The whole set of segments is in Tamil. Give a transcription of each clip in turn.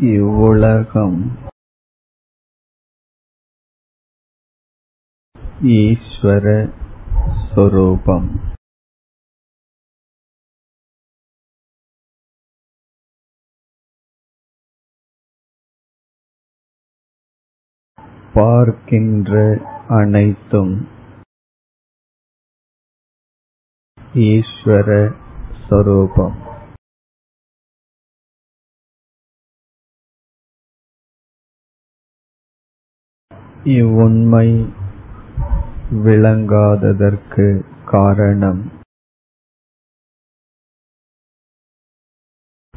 இவ்வுலகம். ஈஸ்வர சொரூபம். பார்க்கின்ற அனைத்தும் ஈஸ்வர சொரூபம். இவ்வுண்மை விளங்காததற்கு காரணம்.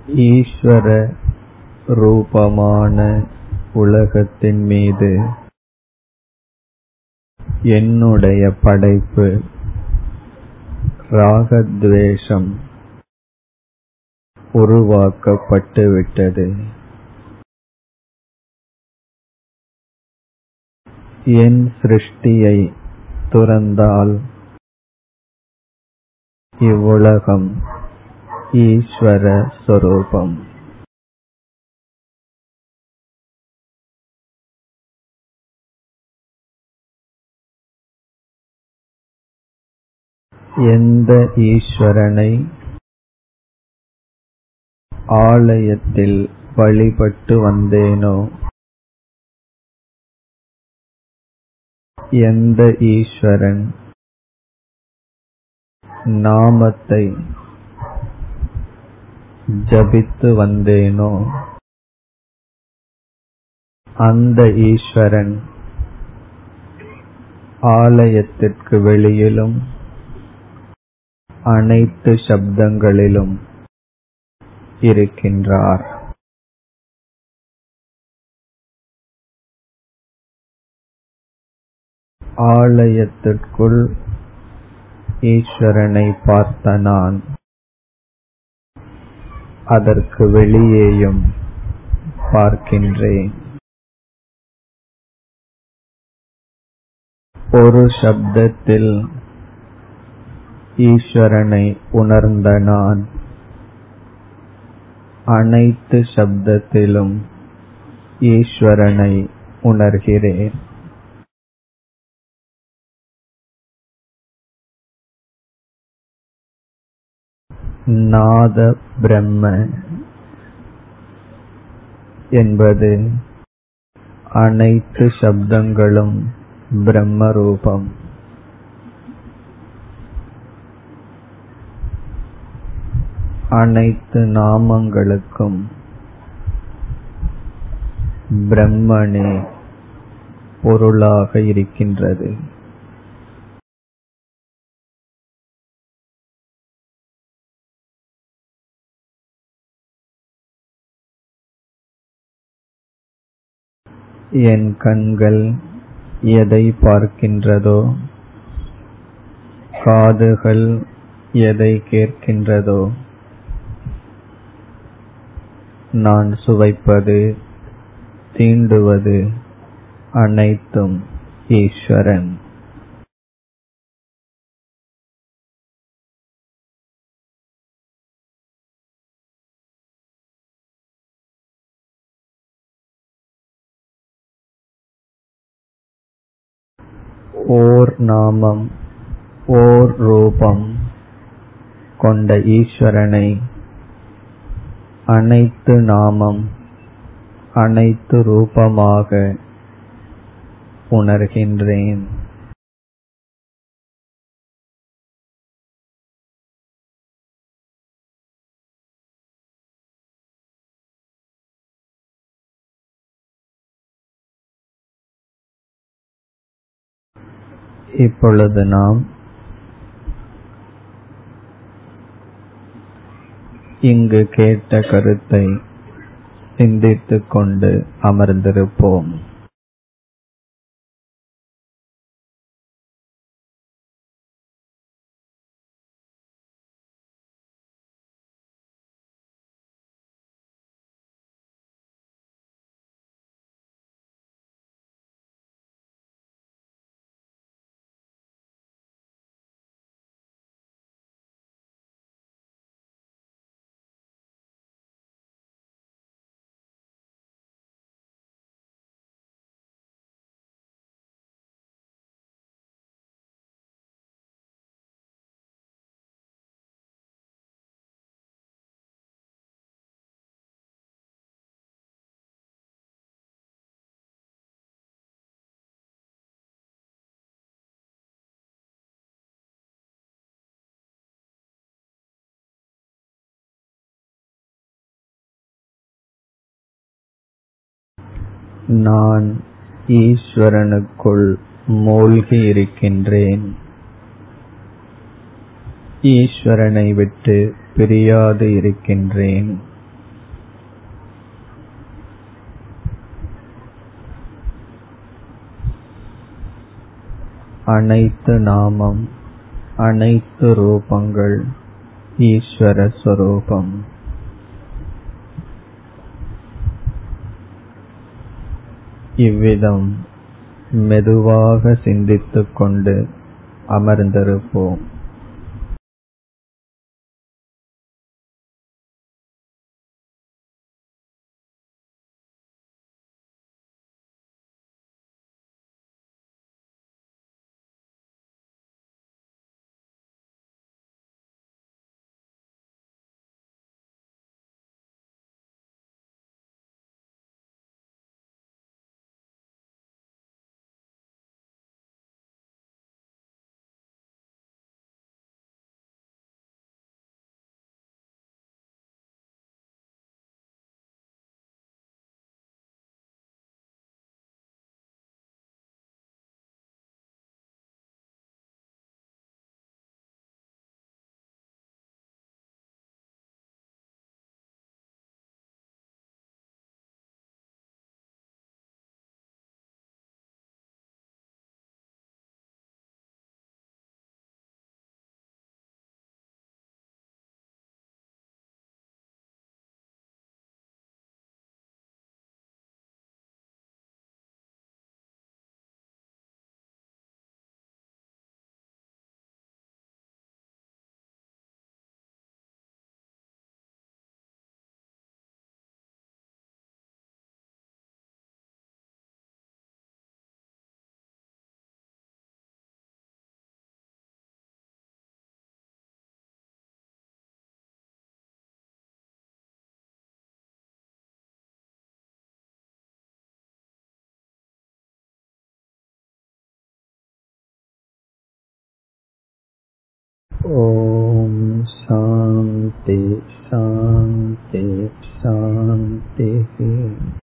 ஈஸ்வர ரூபமான உலகத்தின் மீது என்னுடைய படைப்பு ராகத்வேஷம் உருவாக்கப்பட்டுவிட்டது. என் சிருஷ்டியை துறந்தால் இவ்வுலகம் ஈஸ்வர சொரூபம். எந்த ஈஸ்வரனை ஆலயத்தில் வழிபட்டு வந்தேனோ எந்த ஈஸ்வரன் நாமத்தை ஜபித்து வந்தேனோ அந்த ஈஸ்வரன் ஆலயத்திற்கு வெளியிலும் அனைத்து சப்தங்களிலும் இருக்கின்றார். ஆலயத்திற்குள் ஈஸ்வரனை பார்த்த நான். அதற்கு வெளியேயும் பார்க்கின்றேன். ஒரு சப்தத்தில் ஈஸ்வரனை உணர்ந்த நான். அனைத்து சப்தத்திலும் ஈஸ்வரனை உணர்கிறேன். நாத பிரம்ம என்பது அனைத்து சப்தங்களும் பிரம்ம ரூபம் அனைத்து நாமங்களுக்கும் பிரம்மனே பொருளாக இருக்கின்றது. என் கண்கள் எதை பார்க்கின்றதோ? காதுகள் எதை கேட்கின்றதோ? நான் சுவைப்பது தீண்டுவது அனைத்தும் ஈஸ்வரன். ஓர் நாமம் ஓர் ரூபம் கொண்ட ஈஸ்வரனை. அனைத்து நாமம் அனைத்து ரூபமாக உணர்கின்றேன். இப்பொழுது நாம் இங்கு கேட்ட கருத்தை சிந்தித்துக் கொண்டு அமர்ந்திருப்போம். நான் ஈஸ்வரனுக்குள் மூழ்கி இருக்கின்றேன் ஈஸ்வரனை விட்டு பிரியாது இருக்கின்றேன். அனைத்து நாமம் அனைத்து ரூபங்கள் ஈஸ்வர ஸ்வரூபம் இவ்விதம் மெதுவாக சிந்தித்துக் கொண்டு அமர்ந்திருப்போம். ஓம் சாந்தி சாந்தி